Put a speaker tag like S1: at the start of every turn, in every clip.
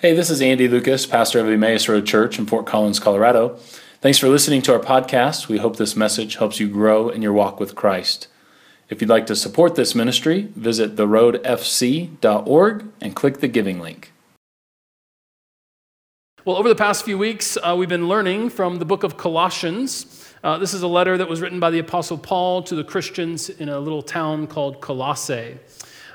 S1: Hey, this is Andy Lucas, pastor of Emmaus Road Church in Fort Collins, Colorado. Thanks for listening to our podcast. We hope this message helps you grow in your walk with Christ. If you'd like to support this ministry, visit theroadfc.org and click the giving link.
S2: Well, over the past few weeks, uh, we've been learning from the book of Colossians. Uh, this is a letter that was written by the Apostle Paul to the Christians in a little town called Colossae.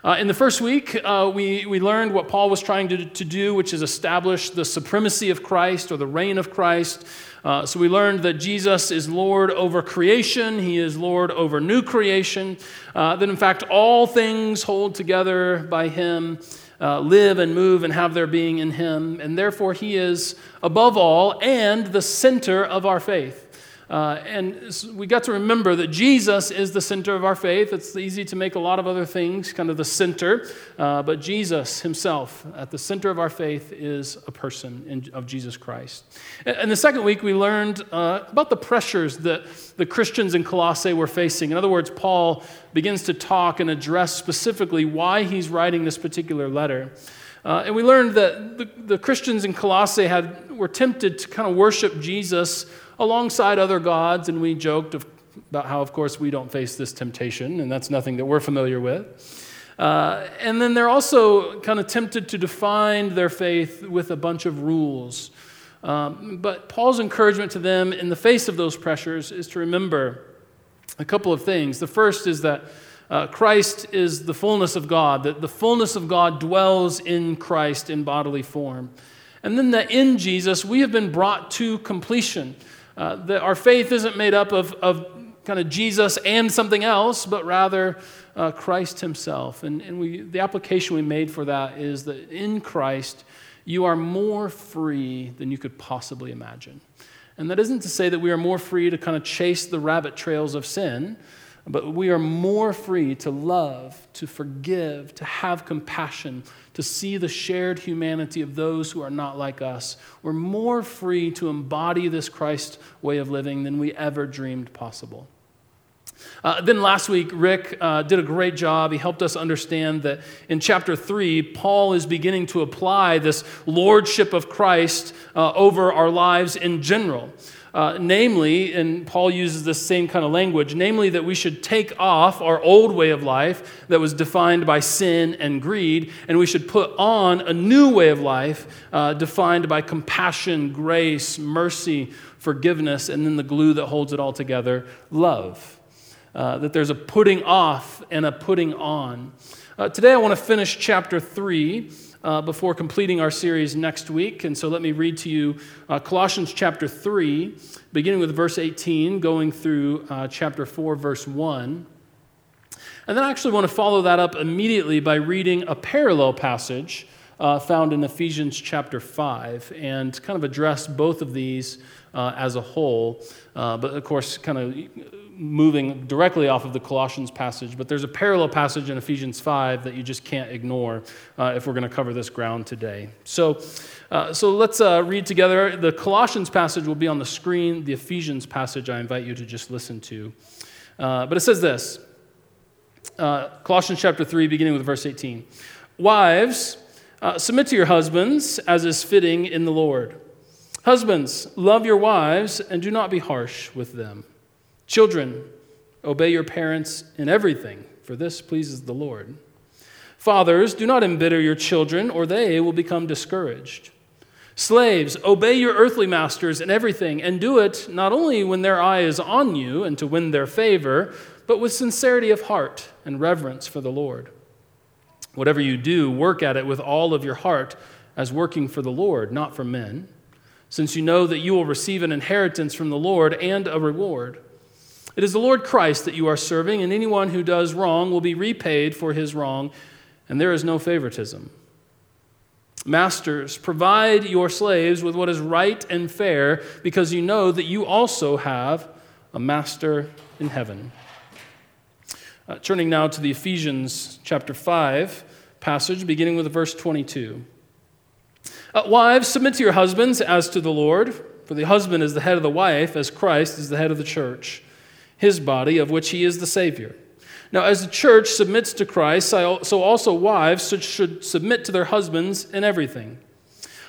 S2: Uh, in the first week, uh, we, we learned what Paul was trying to, to do, which is establish the supremacy of Christ or the reign of Christ. Uh, so we learned that Jesus is Lord over creation, He is Lord over new creation, uh, that in fact all things hold together by Him. Uh, live and move and have their being in him, and therefore he is above all and the center of our faith. Uh, and we got to remember that Jesus is the center of our faith. It's easy to make a lot of other things kind of the center, uh, but Jesus himself at the center of our faith is a person in, of Jesus Christ. And, and, the second week, we learned uh, about the pressures that the Christians in Colossae were facing. In other words, Paul begins to talk and address specifically why he's writing this particular letter. Uh, and we learned that the, the Christians in Colossae had, were tempted to kind of worship Jesus alongside other gods, and we joked of, about how, of course, we don't face this temptation, and that's nothing that we're familiar with. Uh, and then they're also kind of tempted to define their faith with a bunch of rules. Um, but Paul's encouragement to them in the face of those pressures is to remember a couple of things. The first is that uh, Christ is the fullness of God, that the fullness of God dwells in Christ in bodily form. And then that in Jesus we have been brought to completion. Uh, that our faith isn't made up of, of kind of Jesus and something else, but rather uh, Christ Himself. And, and we, the application we made for that is that in Christ, you are more free than you could possibly imagine. And that isn't to say that we are more free to kind of chase the rabbit trails of sin, but we are more free to love, to forgive, to have compassion, to see the shared humanity of those who are not like us. We're more free to embody this Christ way of living than we ever dreamed possible. Uh, then last week, Rick uh, did a great job. He helped us understand that in chapter 3, Paul is beginning to apply this lordship of Christ uh, over our lives in general. Uh, namely, and Paul uses this same kind of language, namely that we should take off our old way of life that was defined by sin and greed, and we should put on a new way of life uh, defined by compassion, grace, mercy, forgiveness, and then the glue that holds it all together love. Uh, that there's a putting off and a putting on. Uh, today, I want to finish chapter 3 uh, before completing our series next week. And so let me read to you uh, Colossians chapter 3, beginning with verse 18, going through uh, chapter 4, verse 1. And then I actually want to follow that up immediately by reading a parallel passage uh, found in Ephesians chapter 5 and kind of address both of these uh, as a whole. Uh, but of course, kind of moving directly off of the Colossians passage, but there's a parallel passage in Ephesians 5 that you just can't ignore uh, if we're going to cover this ground today. So, uh, so let's uh, read together. The Colossians passage will be on the screen. The Ephesians passage I invite you to just listen to. Uh, but it says this uh, Colossians chapter 3, beginning with verse 18. Wives, uh, submit to your husbands as is fitting in the Lord. Husbands, love your wives and do not be harsh with them. Children, obey your parents in everything, for this pleases the Lord. Fathers, do not embitter your children, or they will become discouraged. Slaves, obey your earthly masters in everything, and do it not only when their eye is on you and to win their favor, but with sincerity of heart and reverence for the Lord. Whatever you do, work at it with all of your heart, as working for the Lord, not for men, since you know that you will receive an inheritance from the Lord and a reward. It is the Lord Christ that you are serving, and anyone who does wrong will be repaid for his wrong, and there is no favoritism. Masters, provide your slaves with what is right and fair, because you know that you also have a master in heaven. Uh, turning now to the Ephesians chapter 5 passage, beginning with verse 22. Uh, wives, submit to your husbands as to the Lord, for the husband is the head of the wife, as Christ is the head of the church his body, of which he is the Savior. Now, as the church submits to Christ, so also wives should submit to their husbands in everything.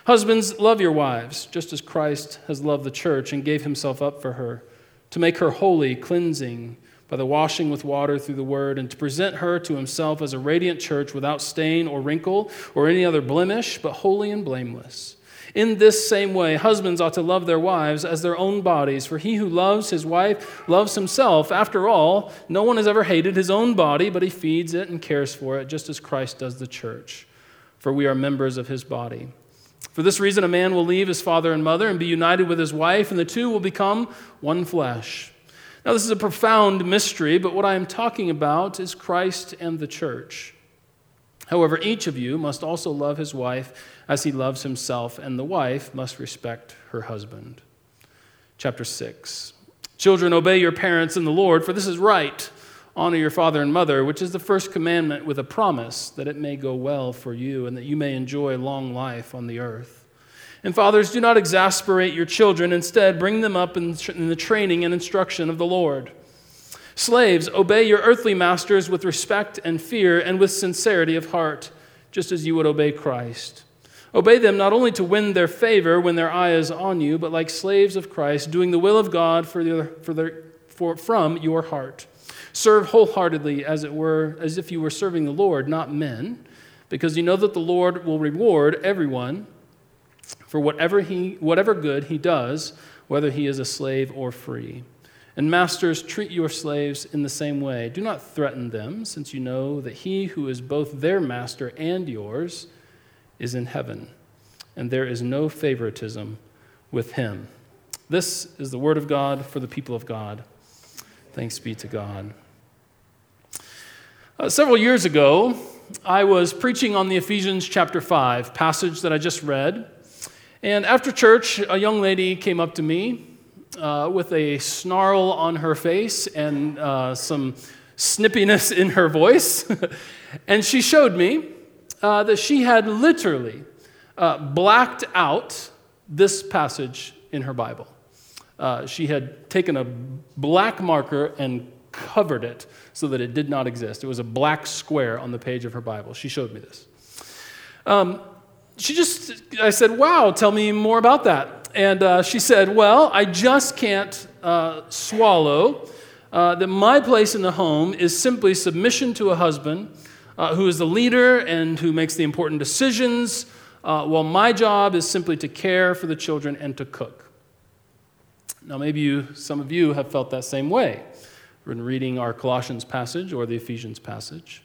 S2: Husbands, love your wives, just as Christ has loved the church and gave himself up for her, to make her holy, cleansing by the washing with water through the word, and to present her to himself as a radiant church without stain or wrinkle or any other blemish, but holy and blameless. In this same way, husbands ought to love their wives as their own bodies, for he who loves his wife loves himself. After all, no one has ever hated his own body, but he feeds it and cares for it, just as Christ does the church. For we are members of his body. For this reason, a man will leave his father and mother and be united with his wife, and the two will become one flesh. Now, this is a profound mystery, but what I am talking about is Christ and the church. However, each of you must also love his wife as he loves himself, and the wife must respect her husband. Chapter 6 Children, obey your parents in the Lord, for this is right. Honor your father and mother, which is the first commandment with a promise that it may go well for you and that you may enjoy long life on the earth. And fathers, do not exasperate your children. Instead, bring them up in, the training and instruction of the Lord. Slaves, obey your earthly masters with respect and fear and with sincerity of heart, just as you would obey Christ. Obey them not only to win their favor when their eye is on you, but like slaves of Christ, doing the will of God for their, for their, for, from your heart Serve wholeheartedly, as it were, as if you were serving the Lord, not men, because you know that the Lord will reward everyone for whatever, he, whatever good he does, whether he is a slave or free. And masters, treat your slaves in the same way. Do not threaten them, since you know that he who is both their master and yours is in heaven, and there is no favoritism with him. This is the word of God for the people of God. Thanks be to God. Uh, several years ago, I was preaching on the Ephesians chapter 5 passage that I just read. And after church, a young lady came up to me uh, with a snarl on her face and uh, some snippiness in her voice. and she showed me uh, that she had literally uh, blacked out this passage in her Bible. Uh, she had taken a black marker and covered it so that it did not exist. It was a black square on the page of her Bible. She showed me this. Um, she just, I said, wow, tell me more about that. And uh, she said, well, I just can't uh, swallow uh, that my place in the home is simply submission to a husband uh, who is the leader and who makes the important decisions, uh, while my job is simply to care for the children and to cook. Now, maybe you, some of you have felt that same way when reading our Colossians passage or the Ephesians passage.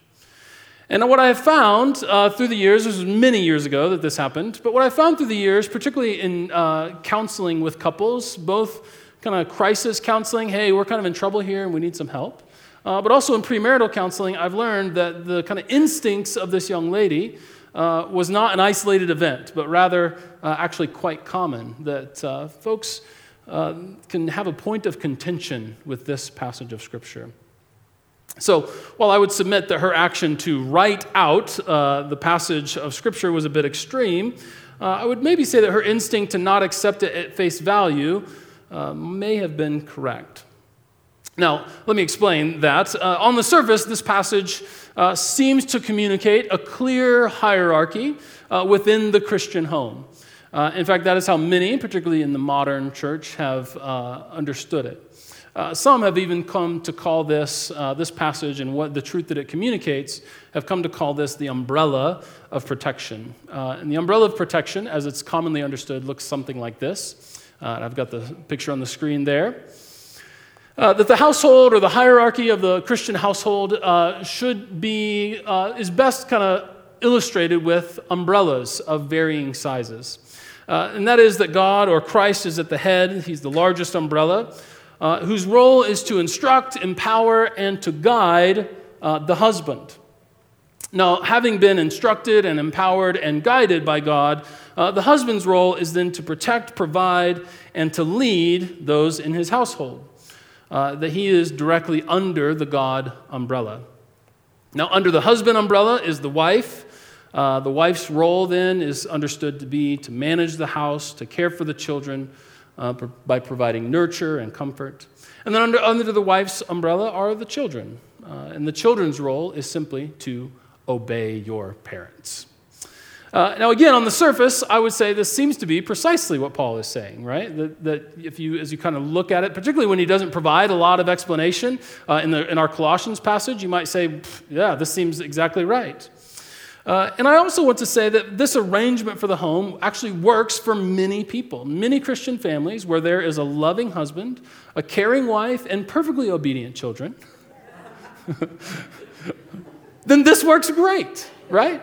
S2: And what I have found uh, through the years, this was many years ago that this happened, but what I found through the years, particularly in uh, counseling with couples, both kind of crisis counseling, hey, we're kind of in trouble here and we need some help, uh, but also in premarital counseling, I've learned that the kind of instincts of this young lady uh, was not an isolated event, but rather uh, actually quite common. That uh, folks uh, can have a point of contention with this passage of Scripture. So, while I would submit that her action to write out uh, the passage of Scripture was a bit extreme, I would maybe say that her instinct to not accept it at face value may have been correct. Now, let me explain that. Uh, on the surface, this passage uh, seems to communicate a clear hierarchy within the Christian home. Uh, in fact, that is how many, particularly in the modern church, have uh, understood it. Uh, some have even come to call this, uh, this passage and what the truth that it communicates, have come to call this the umbrella of protection. Uh, and the umbrella of protection, as it's commonly understood, looks something like this. Uh, I've got the picture on the screen there. That the household or the hierarchy of the Christian household should be, is best kind of illustrated with umbrellas of varying sizes. Uh, and that is that God or Christ is at the head, He's the largest umbrella, uh, whose role is to instruct, empower, and to guide uh, the husband. Now, having been instructed and empowered and guided by God, uh, the husband's role is then to protect, provide, and to lead those in his household. Uh, that he is directly under the God umbrella. Now, under the husband umbrella is the wife, uh, the wife's role then is understood to be to manage the house, to care for the children uh, by providing nurture and comfort. And then under, under the wife's umbrella are the children. Uh, and the children's role is simply to obey your parents. Uh, now, again, on the surface, I would say this seems to be precisely what Paul is saying, right? That, that if you, as you kind of look at it, particularly when he doesn't provide a lot of explanation uh, in, the, in our Colossians passage, you might say, yeah, this seems exactly right. Uh, and I also want to say that this arrangement for the home actually works for many people, many Christian families where there is a loving husband, a caring wife, and perfectly obedient children. then this works great, right?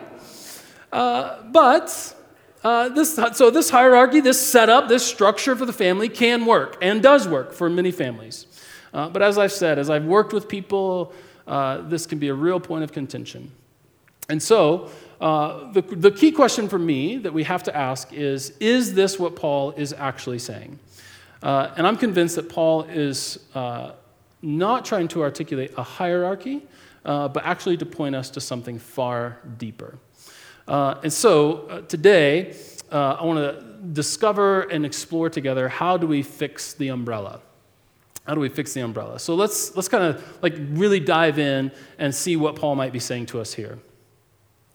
S2: Uh, but uh, this, so this hierarchy, this setup, this structure for the family can work and does work for many families. Uh, but as I've said, as I've worked with people, uh, this can be a real point of contention. And so, uh, the, the key question for me that we have to ask is Is this what Paul is actually saying? And I'm convinced that Paul is not trying to articulate a hierarchy, but actually to point us to something far deeper. Uh, and so uh, today, uh, I want to discover and explore together how do we fix the umbrella? How do we fix the umbrella? So let's, let's kind of like really dive in and see what Paul might be saying to us here.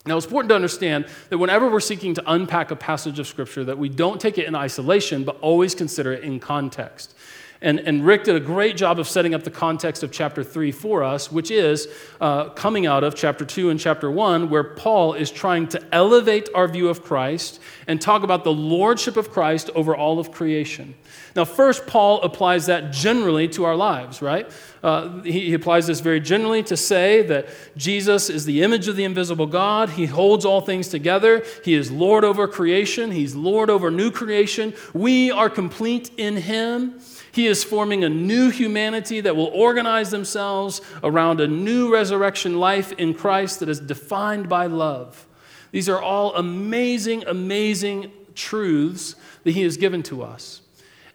S2: Now, it's important to understand that whenever we're seeking to unpack a passage of Scripture, that we don't take it in isolation, but always consider it in context. And, and Rick did a great job of setting up the context of chapter 3 for us, which is uh, coming out of chapter 2 and chapter 1, where Paul is trying to elevate our view of Christ and talk about the lordship of Christ over all of creation. Now, first, Paul applies that generally to our lives, right? Uh, he, he applies this very generally to say that Jesus is the image of the invisible God. He holds all things together. He is Lord over creation, He's Lord over new creation. We are complete in Him. He is forming a new humanity that will organize themselves around a new resurrection life in Christ that is defined by love. These are all amazing, amazing truths that he has given to us.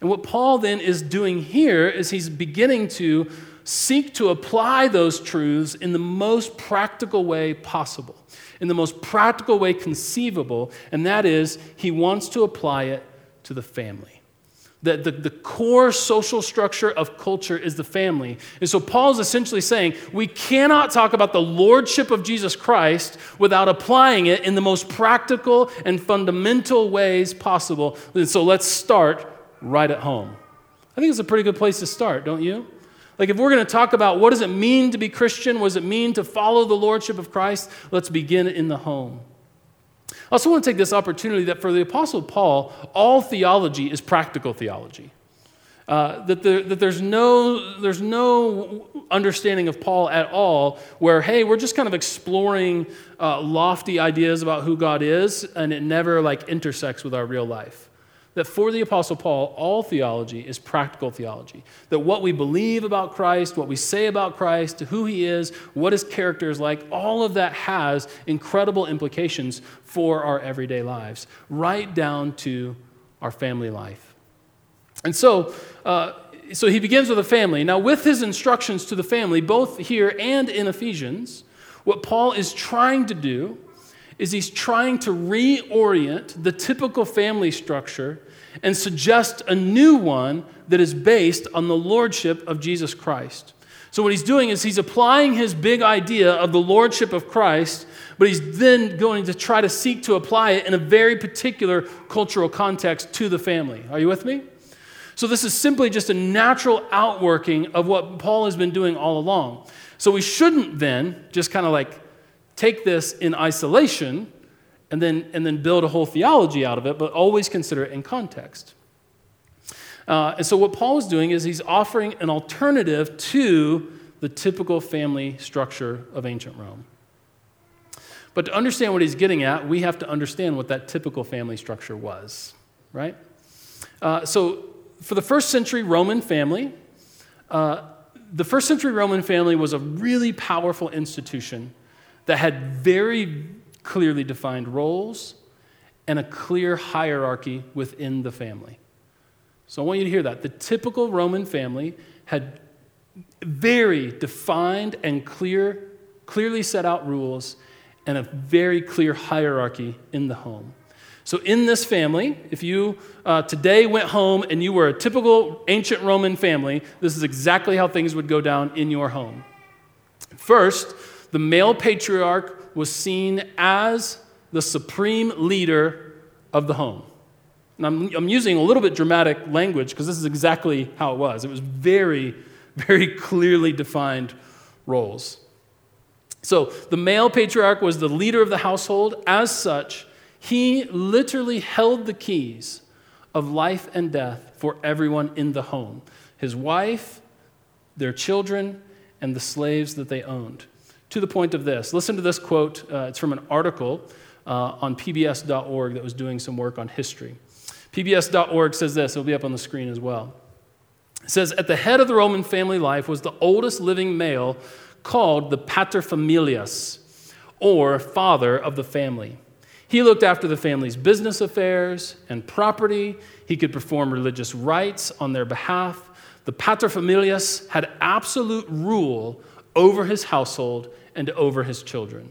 S2: And what Paul then is doing here is he's beginning to seek to apply those truths in the most practical way possible, in the most practical way conceivable, and that is he wants to apply it to the family. The, the, the, core social structure of culture is the family. And so Paul's essentially saying we cannot talk about the lordship of Jesus Christ without applying it in the most practical and fundamental ways possible. And so let's start right at home. I think it's a pretty good place to start, don't you? Like if we're going to talk about what does it mean to be Christian, what does it mean to follow the lordship of Christ, let's begin in the home. I also want to take this opportunity that for the Apostle Paul, all theology is practical theology. Uh, that, that there's, no, there's no understanding of Paul at all where, hey, we're just kind of exploring uh, lofty ideas about who God is, and it never like intersects with our real life that for the Apostle Paul, all theology is practical theology. That what we believe about Christ, what we say about Christ, who he is, what his character is like, all of that has incredible implications for our everyday lives, right down to our family life. And so, uh, so he begins with a family. Now, with his instructions to the family, both here and in Ephesians, what Paul is trying to do is he's trying to reorient the typical family structure and suggest a new one that is based on the lordship of Jesus Christ. So, what he's doing is he's applying his big idea of the lordship of Christ, but he's then going to try to seek to apply it in a very particular cultural context to the family. Are you with me? So, this is simply just a natural outworking of what Paul has been doing all along. So, we shouldn't then just kind of like take this in isolation and then, and then build a whole theology out of it, but always consider it in context. Uh, and so, what Paul is doing is he's offering an alternative to the typical family structure of ancient Rome. But to understand what he's getting at, we have to understand what that typical family structure was, right? Uh, so, for the first century Roman family, uh, the first century Roman family was a really powerful institution that had very clearly defined roles and a clear hierarchy within the family. So I want you to hear that. The typical Roman family had very defined and clear, clearly set out rules and a very clear hierarchy in the home. So, in this family, if you uh, today went home and you were a typical ancient Roman family, this is exactly how things would go down in your home. First, the male patriarch was seen as the supreme leader of the home. And I'm, I'm using a little bit dramatic language because this is exactly how it was. It was very, very clearly defined roles. So the male patriarch was the leader of the household. As such, he literally held the keys of life and death for everyone in the home his wife, their children, and the slaves that they owned. To the point of this, listen to this quote. Uh, it's from an article uh, on PBS.org that was doing some work on history. PBS.org says this, it'll be up on the screen as well. It says, At the head of the Roman family life was the oldest living male called the paterfamilias, or father of the family. He looked after the family's business affairs and property. He could perform religious rites on their behalf. The paterfamilias had absolute rule over his household and over his children.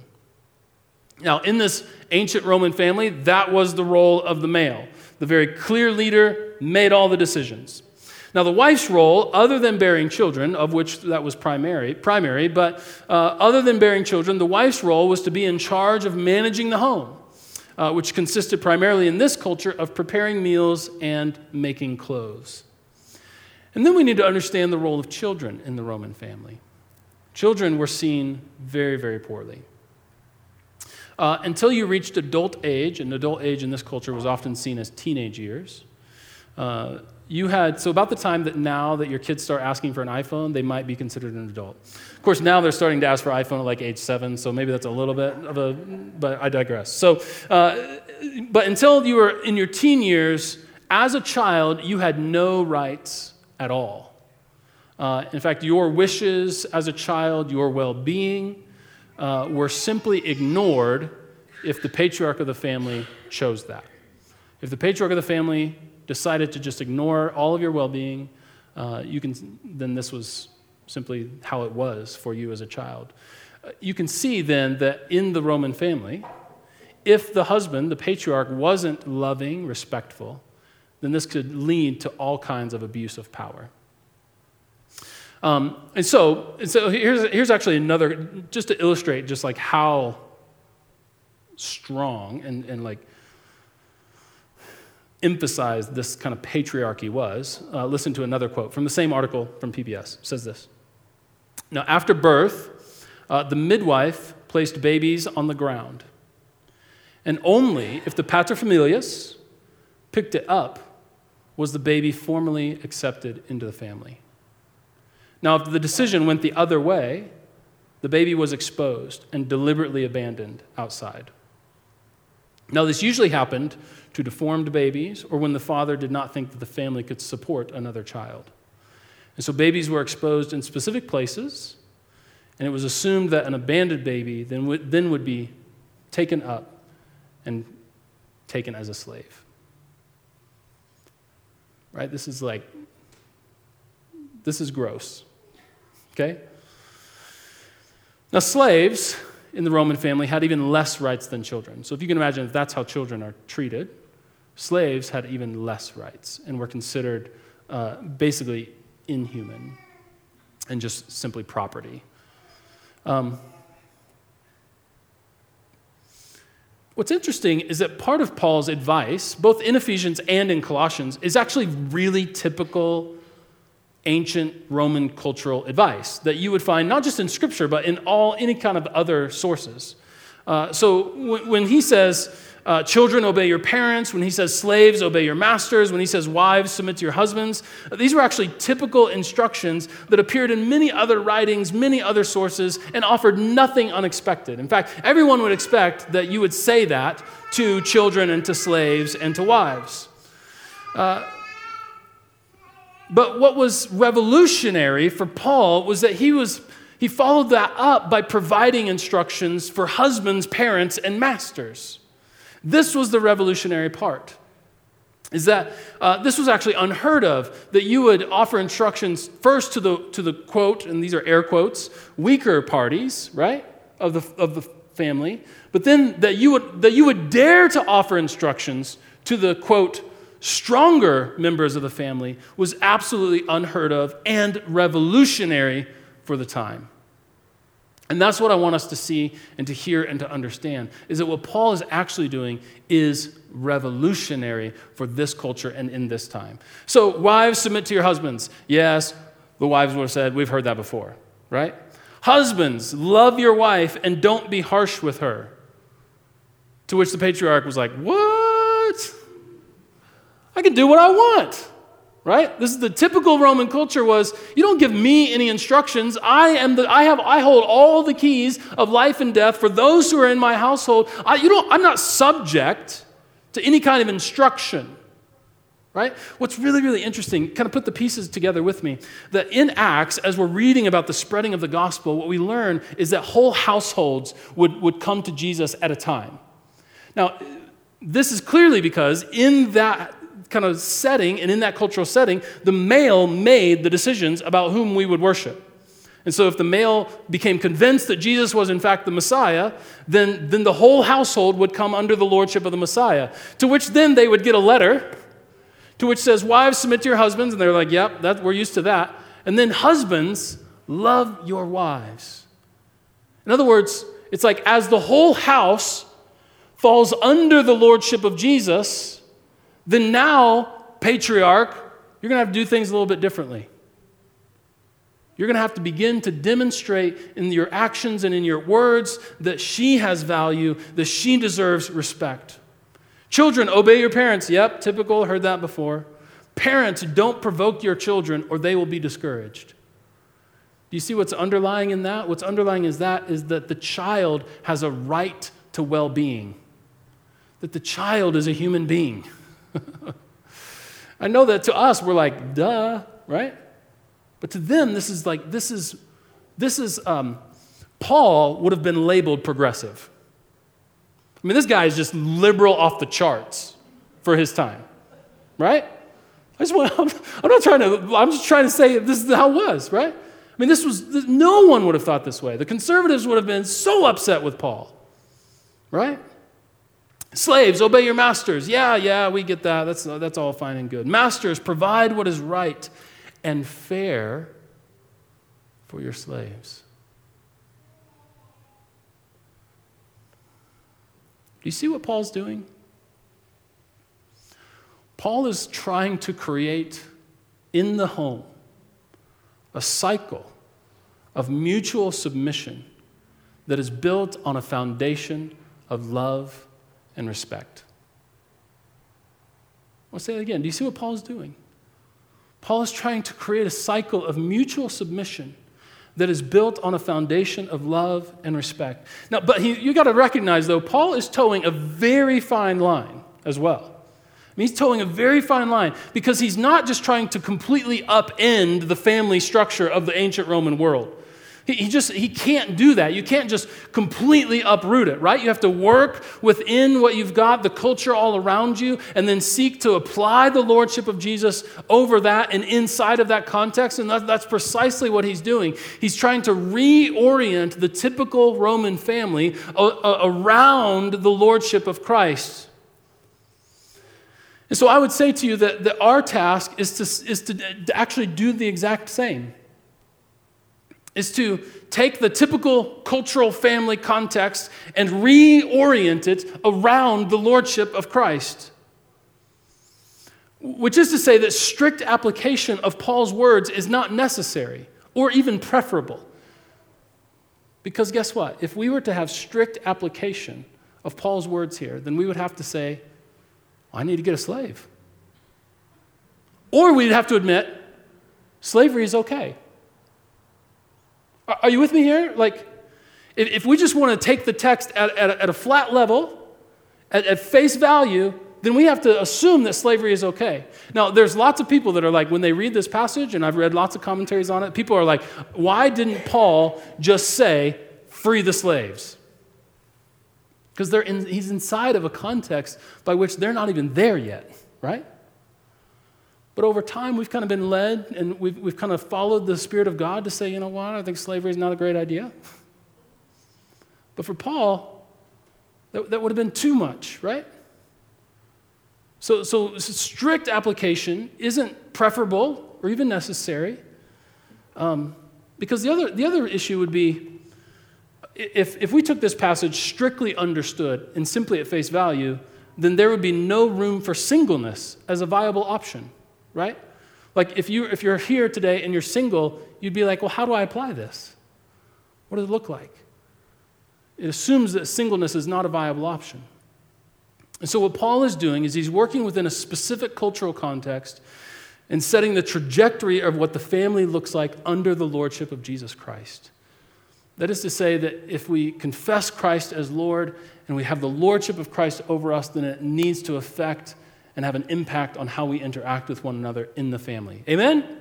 S2: Now, in this ancient Roman family, that was the role of the male. The very clear leader made all the decisions. Now, the wife's role, other than bearing children, of which that was primary, primary but uh, other than bearing children, the wife's role was to be in charge of managing the home, uh, which consisted primarily in this culture of preparing meals and making clothes. And then we need to understand the role of children in the Roman family. Children were seen very, very poorly. Uh, until you reached adult age, and adult age in this culture was often seen as teenage years, uh, you had, so about the time that now that your kids start asking for an iPhone, they might be considered an adult. Of course, now they're starting to ask for iPhone at like age seven, so maybe that's a little bit of a, but I digress. So, uh, but until you were in your teen years, as a child, you had no rights at all. Uh, in fact, your wishes as a child, your well being, uh, were simply ignored if the patriarch of the family chose that. If the patriarch of the family decided to just ignore all of your well being, uh, you can, then this was simply how it was for you as a child. Uh, you can see then that in the Roman family, if the husband, the patriarch, wasn't loving, respectful, then this could lead to all kinds of abuse of power. Um, and so, and so here's, here's actually another, just to illustrate just like how strong and, and like emphasized this kind of patriarchy was, uh, listen to another quote from the same article from PBS. It says this Now, after birth, uh, the midwife placed babies on the ground. And only if the paterfamilias picked it up was the baby formally accepted into the family. Now, if the decision went the other way, the baby was exposed and deliberately abandoned outside. Now, this usually happened to deformed babies or when the father did not think that the family could support another child. And so babies were exposed in specific places, and it was assumed that an abandoned baby then would, then would be taken up and taken as a slave. Right? This is like, this is gross. Okay? Now, slaves in the Roman family had even less rights than children. So, if you can imagine if that's how children are treated, slaves had even less rights and were considered uh, basically inhuman and just simply property. Um, what's interesting is that part of Paul's advice, both in Ephesians and in Colossians, is actually really typical ancient Roman cultural advice that you would find not just in Scripture, but in all any kind of other sources. Uh, so when, when he says, uh, children, obey your parents. When he says slaves, obey your masters. When he says wives, submit to your husbands. These were actually typical instructions that appeared in many other writings, many other sources, and offered nothing unexpected. In fact, everyone would expect that you would say that to children and to slaves and to wives. Uh, but what was revolutionary for Paul was that he was he followed that up by providing instructions for husbands, parents, and masters. This was the revolutionary part. Is that uh, this was actually unheard of that you would offer instructions first to the, to the quote, and these are air quotes, weaker parties, right, of the, of the family, but then that you, would, that you would dare to offer instructions to the quote, stronger members of the family was absolutely unheard of and revolutionary for the time. And that's what I want us to see and to hear and to understand is that what Paul is actually doing is revolutionary for this culture and in this time. So, wives, submit to your husbands. Yes, the wives would have said, We've heard that before, right? Husbands, love your wife and don't be harsh with her. To which the patriarch was like, What? I can do what I want right? This is the typical roman culture was you don't give me any instructions. I am the i have i hold all the keys of life and death for those who are in my household. I, you don't i'm not subject to any kind of instruction right? What's really really interesting kind of put the pieces together with me that in acts as we're reading about the spreading of the gospel what we learn is that whole households would, would come to jesus at a time. Now this is clearly because in that kind of setting and in that cultural setting, the male made the decisions about whom we would worship. And so, if the male became convinced that Jesus was in fact the Messiah, then, then the whole household would come under the lordship of the Messiah. To which then they would get a letter to which says, Wives, submit to your husbands. And they're like, Yep, that, we're used to that. And then, husbands, love your wives. In other words, it's like as the whole house falls under the lordship of Jesus, then now, patriarch, you're going to have to do things a little bit differently. You're going to have to begin to demonstrate in your actions and in your words that she has value, that she deserves respect. Children, obey your parents. Yep, typical, heard that before. Parents, don't provoke your children or they will be discouraged. Do you see what's underlying in that? What's underlying is that is that the child has a right to well-being. That the child is a human being. I know that to us, we're like, duh, right? But to them, this is like, this is, this is, um, Paul would have been labeled progressive. I mean, this guy is just liberal off the charts for his time, right? I just want, I'm, I'm not trying to, I'm just trying to say this is how it was, right? I mean, this was, no one would have thought this way. The conservatives would have been so upset with Paul, right? Slaves, obey your masters. Yeah, yeah, we get that. That's, that's all fine and good. Masters, provide what is right and fair for your slaves. Do you see what Paul's doing? Paul is trying to create in the home a cycle of mutual submission that is built on a foundation of love and respect. I'll say it again. Do you see what Paul is doing? Paul is trying to create a cycle of mutual submission that is built on a foundation of love and respect. Now, but he, you got to recognize, though, Paul is towing a very fine line as well. I mean, he's towing a very fine line because he's not just trying to completely upend the family structure of the ancient Roman world. He, just he can't do that. You can't just completely uproot it, right? You have to work within what you've got, the culture all around you, and then seek to apply the lordship of Jesus over that and inside of that context. And that, that's precisely what he's doing. He's trying to reorient the typical Roman family around the lordship of Christ. And so I would say to you that, that our task is to, is to actually do the exact same is to take the typical cultural family context and reorient it around the lordship of Christ. Which is to say that strict application of Paul's words is not necessary or even preferable. Because guess what? If we were to have strict application of Paul's words here, then we would have to say, I need to get a slave. Or we'd have to admit, slavery is okay. Are you with me here? Like, if we just want to take the text at, at, a, at a flat level, at, at, face value, then we have to assume that slavery is okay. Now, there's lots of people that are like, when they read this passage, and I've read lots of commentaries on it, people are like, why didn't Paul just say, free the slaves? Because in, he's inside of a context by which they're not even there yet, right? But over time, we've kind of been led and we've, we've kind of followed the Spirit of God to say, you know what, I think slavery is not a great idea. But for Paul, that, that would have been too much, right? So, so strict application isn't preferable or even necessary. Um, because the other, the other issue would be if, if we took this passage strictly understood and simply at face value, then there would be no room for singleness as a viable option, right? Like if, you, if you're here today and you're single, you'd be like, well, how do I apply this? What does it look like? It assumes that singleness is not a viable option. And so, what Paul is doing is he's working within a specific cultural context and setting the trajectory of what the family looks like under the lordship of Jesus Christ. That is to say, that if we confess Christ as Lord and we have the lordship of Christ over us, then it needs to affect and have an impact on how we interact with one another in the family. Amen? Amen.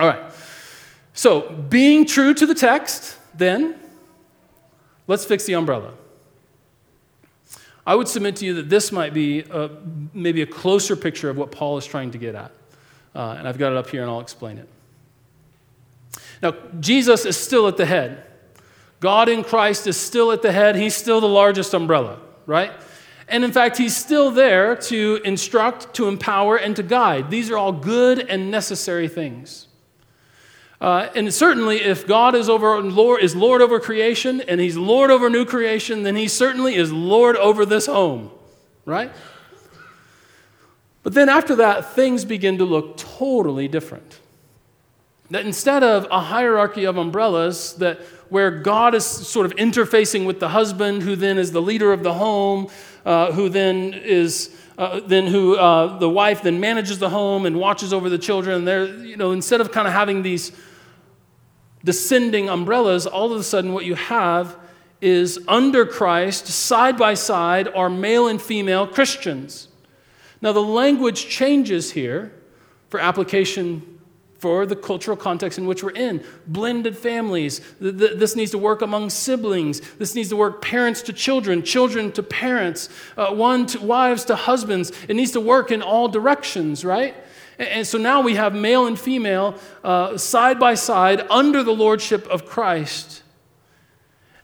S2: All right. So, being true to the text, then, let's fix the umbrella. I would submit to you that this might be a, maybe a closer picture of what Paul is trying to get at. Uh, and I've got it up here and I'll explain it. Now, Jesus is still at the head. God in Christ is still at the head. He's still the largest umbrella, right? And in fact, he's still there to instruct, to empower, and to guide. These are all good and necessary things. Uh, and certainly, if God is, over, Lord, is Lord over creation and He's Lord over new creation, then He certainly is Lord over this home, right? But then after that, things begin to look totally different. That instead of a hierarchy of umbrellas, that where God is sort of interfacing with the husband, who then is the leader of the home, uh, who then is uh, then who uh, the wife then manages the home and watches over the children. There, you know, instead of kind of having these descending umbrellas, all of a sudden what you have is under Christ, side by side, are male and female Christians. Now, the language changes here for application for the cultural context in which we're in. Blended families. This needs to work among siblings. This needs to work parents to children, children to parents, uh, one to wives to husbands. It needs to work in all directions, right? And so now we have male and female uh, side by side under the lordship of Christ.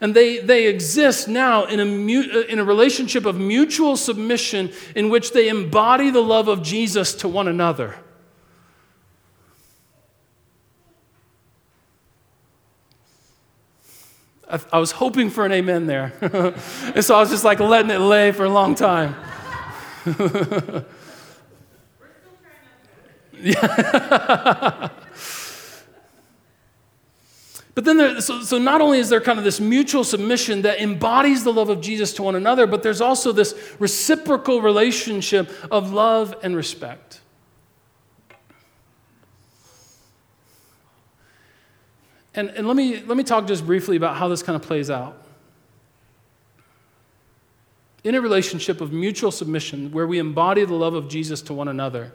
S2: And they, they exist now in a, mu- in a relationship of mutual submission in which they embody the love of Jesus to one another. I, I was hoping for an amen there. and so I was just like letting it lay for a long time. Yeah. but then, there, so, so not only is there kind of this mutual submission that embodies the love of Jesus to one another, but there's also this reciprocal relationship of love and respect. And, and let, me, let me talk just briefly about how this kind of plays out. In a relationship of mutual submission, where we embody the love of Jesus to one another,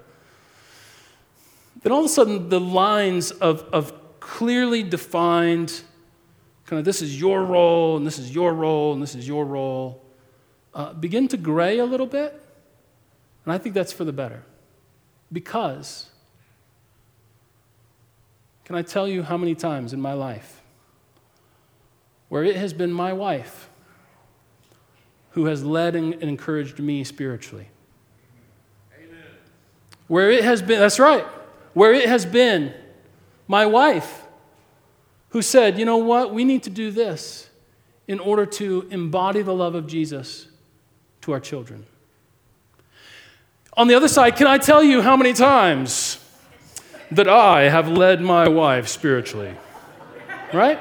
S2: then all of a sudden the lines of, of clearly defined, kind of this is your role, and this is your role, and this is your role, uh, begin to gray a little bit. And I think that's for the better. Because can I tell you how many times in my life where it has been my wife who has led and encouraged me spiritually? Amen. Where it has been, that's right, where it has been my wife who said, you know what, we need to do this in order to embody the love of Jesus to our children. On the other side, can I tell you how many times that I have led my wife spiritually. Right?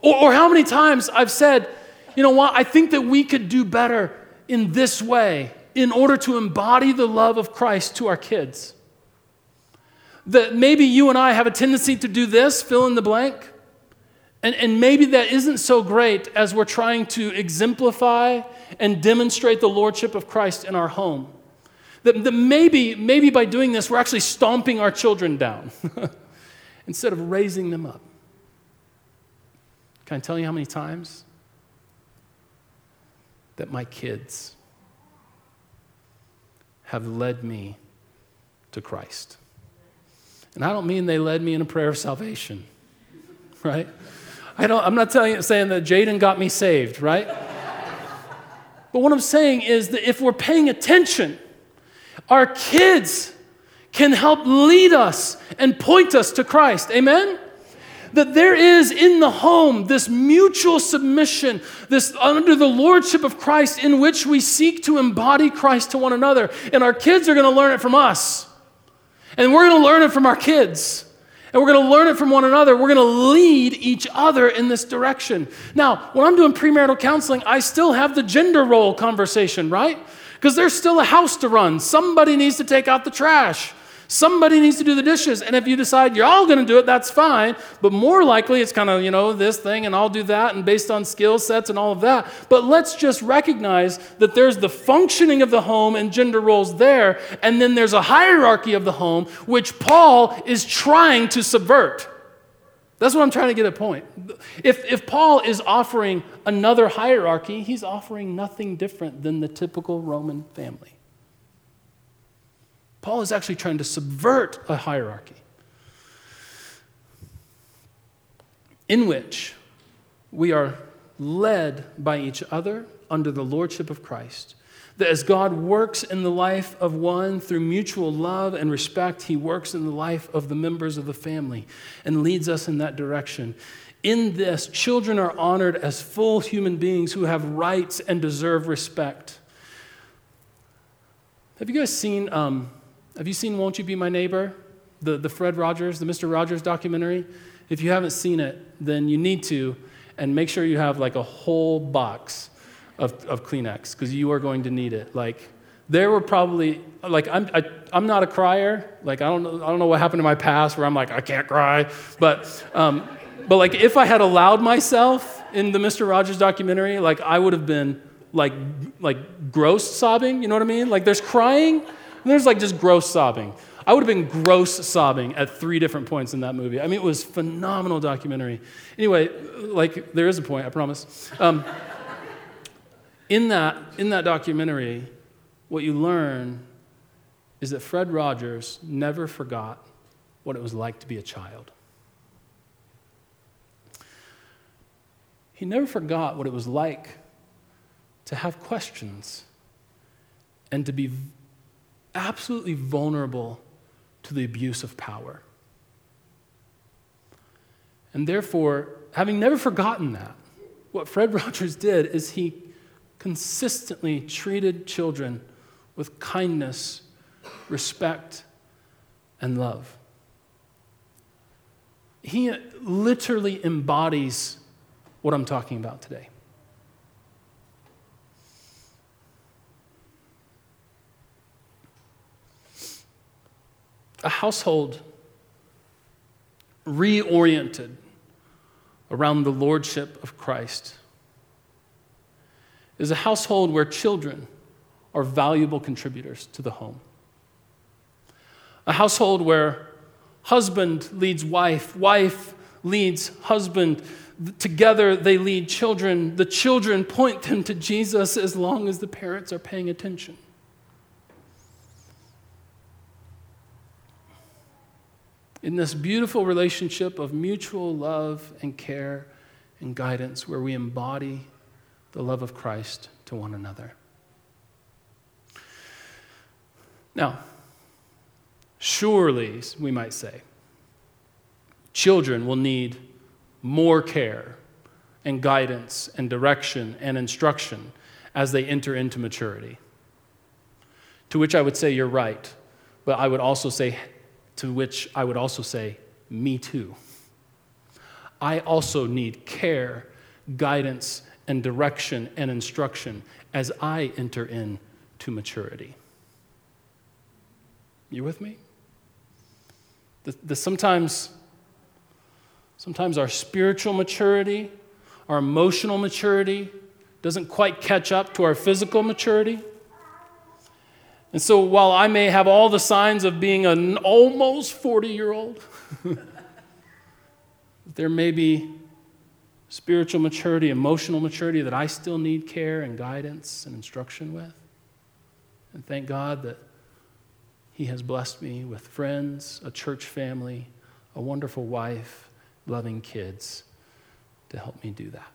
S2: Or, or, how many times I've said, you know what, I think that we could do better in this way in order to embody the love of Christ to our kids. That maybe you and I have a tendency to do this, fill in the blank. And, and maybe that isn't so great as we're trying to exemplify and demonstrate the Lordship of Christ in our home. That, that maybe, maybe by doing this, we're actually stomping our children down instead of raising them up. Can I tell you how many times that my kids have led me to Christ? And I don't mean they led me in a prayer of salvation, right? I don't, I'm not telling saying that Jaden got me saved, right? but what I'm saying is that if we're paying attention, our kids can help lead us and point us to Christ. Amen? that there is in the home this mutual submission, this under the lordship of Christ, in which we seek to embody Christ to one another. And our kids are going to learn it from us. And we're going to learn it from our kids. And we're going to learn it from one another. We're going to lead each other in this direction. Now, when I'm doing premarital counseling, I still have the gender role conversation, right? Because there's still a house to run. Somebody needs to take out the trash. Somebody needs to do the dishes. And if you decide you're all going to do it, that's fine. But more likely, it's kind of, you know, this thing and I'll do that and based on skill sets and all of that. But let's just recognize that there's the functioning of the home and gender roles there. And then there's a hierarchy of the home, which Paul is trying to subvert. That's what I'm trying to get at point. If, if Paul is offering another hierarchy, he's offering nothing different than the typical Roman family. Paul is actually trying to subvert a hierarchy in which we are led by each other under the lordship of Christ. That as God works in the life of one through mutual love and respect, He works in the life of the members of the family and leads us in that direction. In this, children are honored as full human beings who have rights and deserve respect. Have you guys seen um, have you seen Won't You Be My Neighbor? The, the Fred Rogers, the Mr. Rogers documentary? If you haven't seen it, then you need to, and make sure you have like a whole box of, of Kleenex, because you are going to need it. Like, there were probably, like, I'm, I, am i am not a crier. Like, I don't, know, I don't know what happened in my past where I'm like, I can't cry. But, um, but like, if I had allowed myself in the Mr. Rogers documentary, like, I would have been like, like gross sobbing. You know what I mean? Like, there's crying, and there's like just gross sobbing. I would have been gross sobbing at three different points in that movie. I mean, it was phenomenal documentary. Anyway, like there is a point, I promise. Um, in that in that documentary, what you learn is that Fred Rogers never forgot what it was like to be a child. He never forgot what it was like to have questions and to be absolutely vulnerable to the abuse of power. And therefore, having never forgotten that, what Fred Rogers did is he consistently treated children with kindness, respect, and love. He literally embodies what I'm talking about today. a household reoriented around the lordship of Christ is a household where children are valuable contributors to the home. A household where husband leads wife, wife leads husband. Together they lead children. The children point them to Jesus as long as the parents are paying attention. in this beautiful relationship of mutual love and care and guidance where we embody the love of Christ to one another. Now, surely, we might say, children will need more care and guidance and direction and instruction as they enter into maturity. To which I would say, you're right. But I would also say, to which I would also say, me too. I also need care, guidance, and direction and instruction as I enter into maturity. You with me? The, the, sometimes, sometimes our spiritual maturity, our emotional maturity doesn't quite catch up to our physical maturity. And so while I may have all the signs of being an almost 40 year old, there may be spiritual maturity, emotional maturity that I still need care and guidance and instruction with. And thank God that He has blessed me with friends, a church family, a wonderful wife, loving kids to help me do that.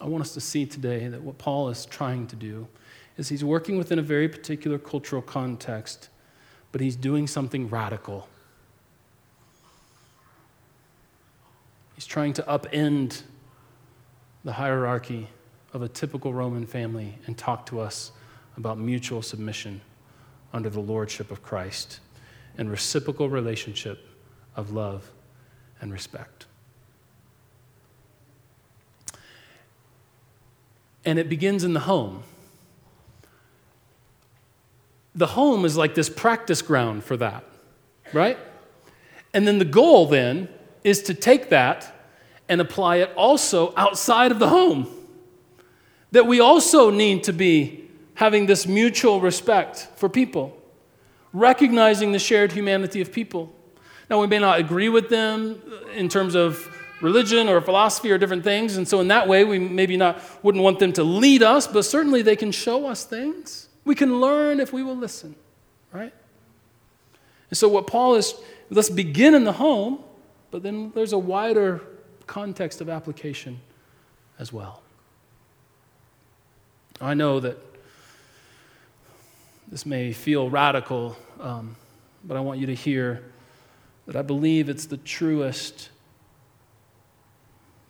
S2: I want us to see today that what Paul is trying to do is he's working within a very particular cultural context but he's doing something radical. He's trying to upend the hierarchy of a typical Roman family and talk to us about mutual submission under the lordship of Christ and reciprocal relationship of love and respect. And it begins in the home. The home is like this practice ground for that, right? And then the goal then is to take that and apply it also outside of the home. That we also need to be having this mutual respect for people, recognizing the shared humanity of people. Now, we may not agree with them in terms of religion or philosophy or different things, and so in that way, we maybe not wouldn't want them to lead us, but certainly they can show us things. We can learn if we will listen, right? And so, what Paul is, let's begin in the home, but then there's a wider context of application as well. I know that this may feel radical, um, but I want you to hear that I believe it's the truest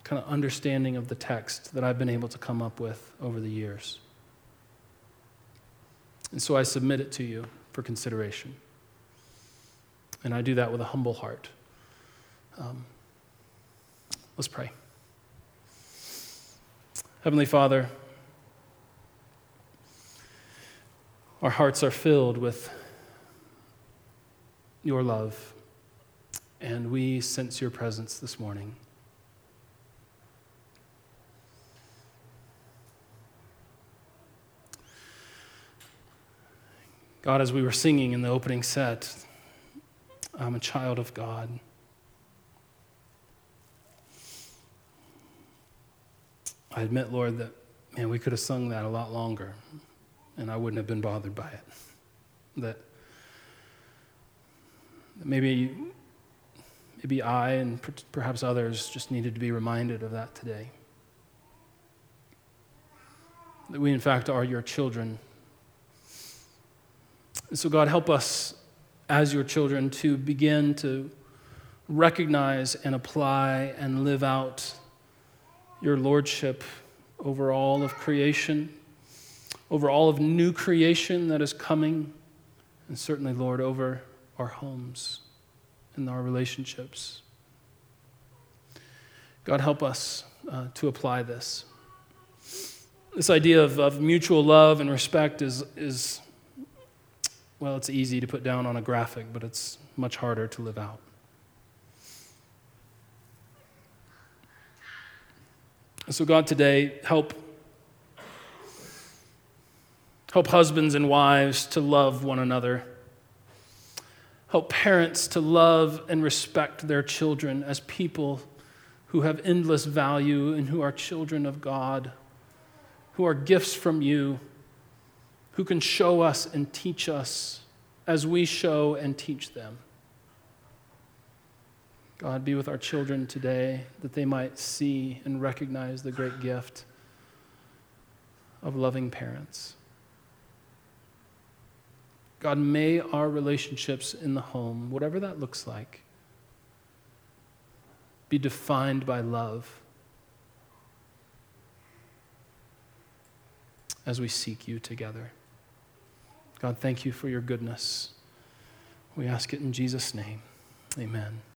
S2: kind of understanding of the text that I've been able to come up with over the years. And so I submit it to you for consideration. And I do that with a humble heart. Um, let's pray. Heavenly Father, our hearts are filled with your love, and we sense your presence this morning. God, as we were singing in the opening set, I'm a child of God. I admit, Lord, that, man, we could have sung that a lot longer and I wouldn't have been bothered by it. That maybe, maybe I and perhaps others just needed to be reminded of that today. That we, in fact, are your children. And so, God, help us as your children to begin to recognize and apply and live out your lordship over all of creation over all of new creation that is coming, and certainly, Lord, over our homes and our relationships. God, help us uh, to apply this. This idea of, of mutual love and respect is, is, well, it's easy to put down on a graphic, but it's much harder to live out. So, God, today, help Help husbands and wives to love one another. Help parents to love and respect their children as people who have endless value and who are children of God, who are gifts from you, who can show us and teach us as we show and teach them. God, be with our children today that they might see and recognize the great gift of loving parents. God, may our relationships in the home, whatever that looks like, be defined by love as we seek you together. God, thank you for your goodness. We ask it in Jesus' name. Amen.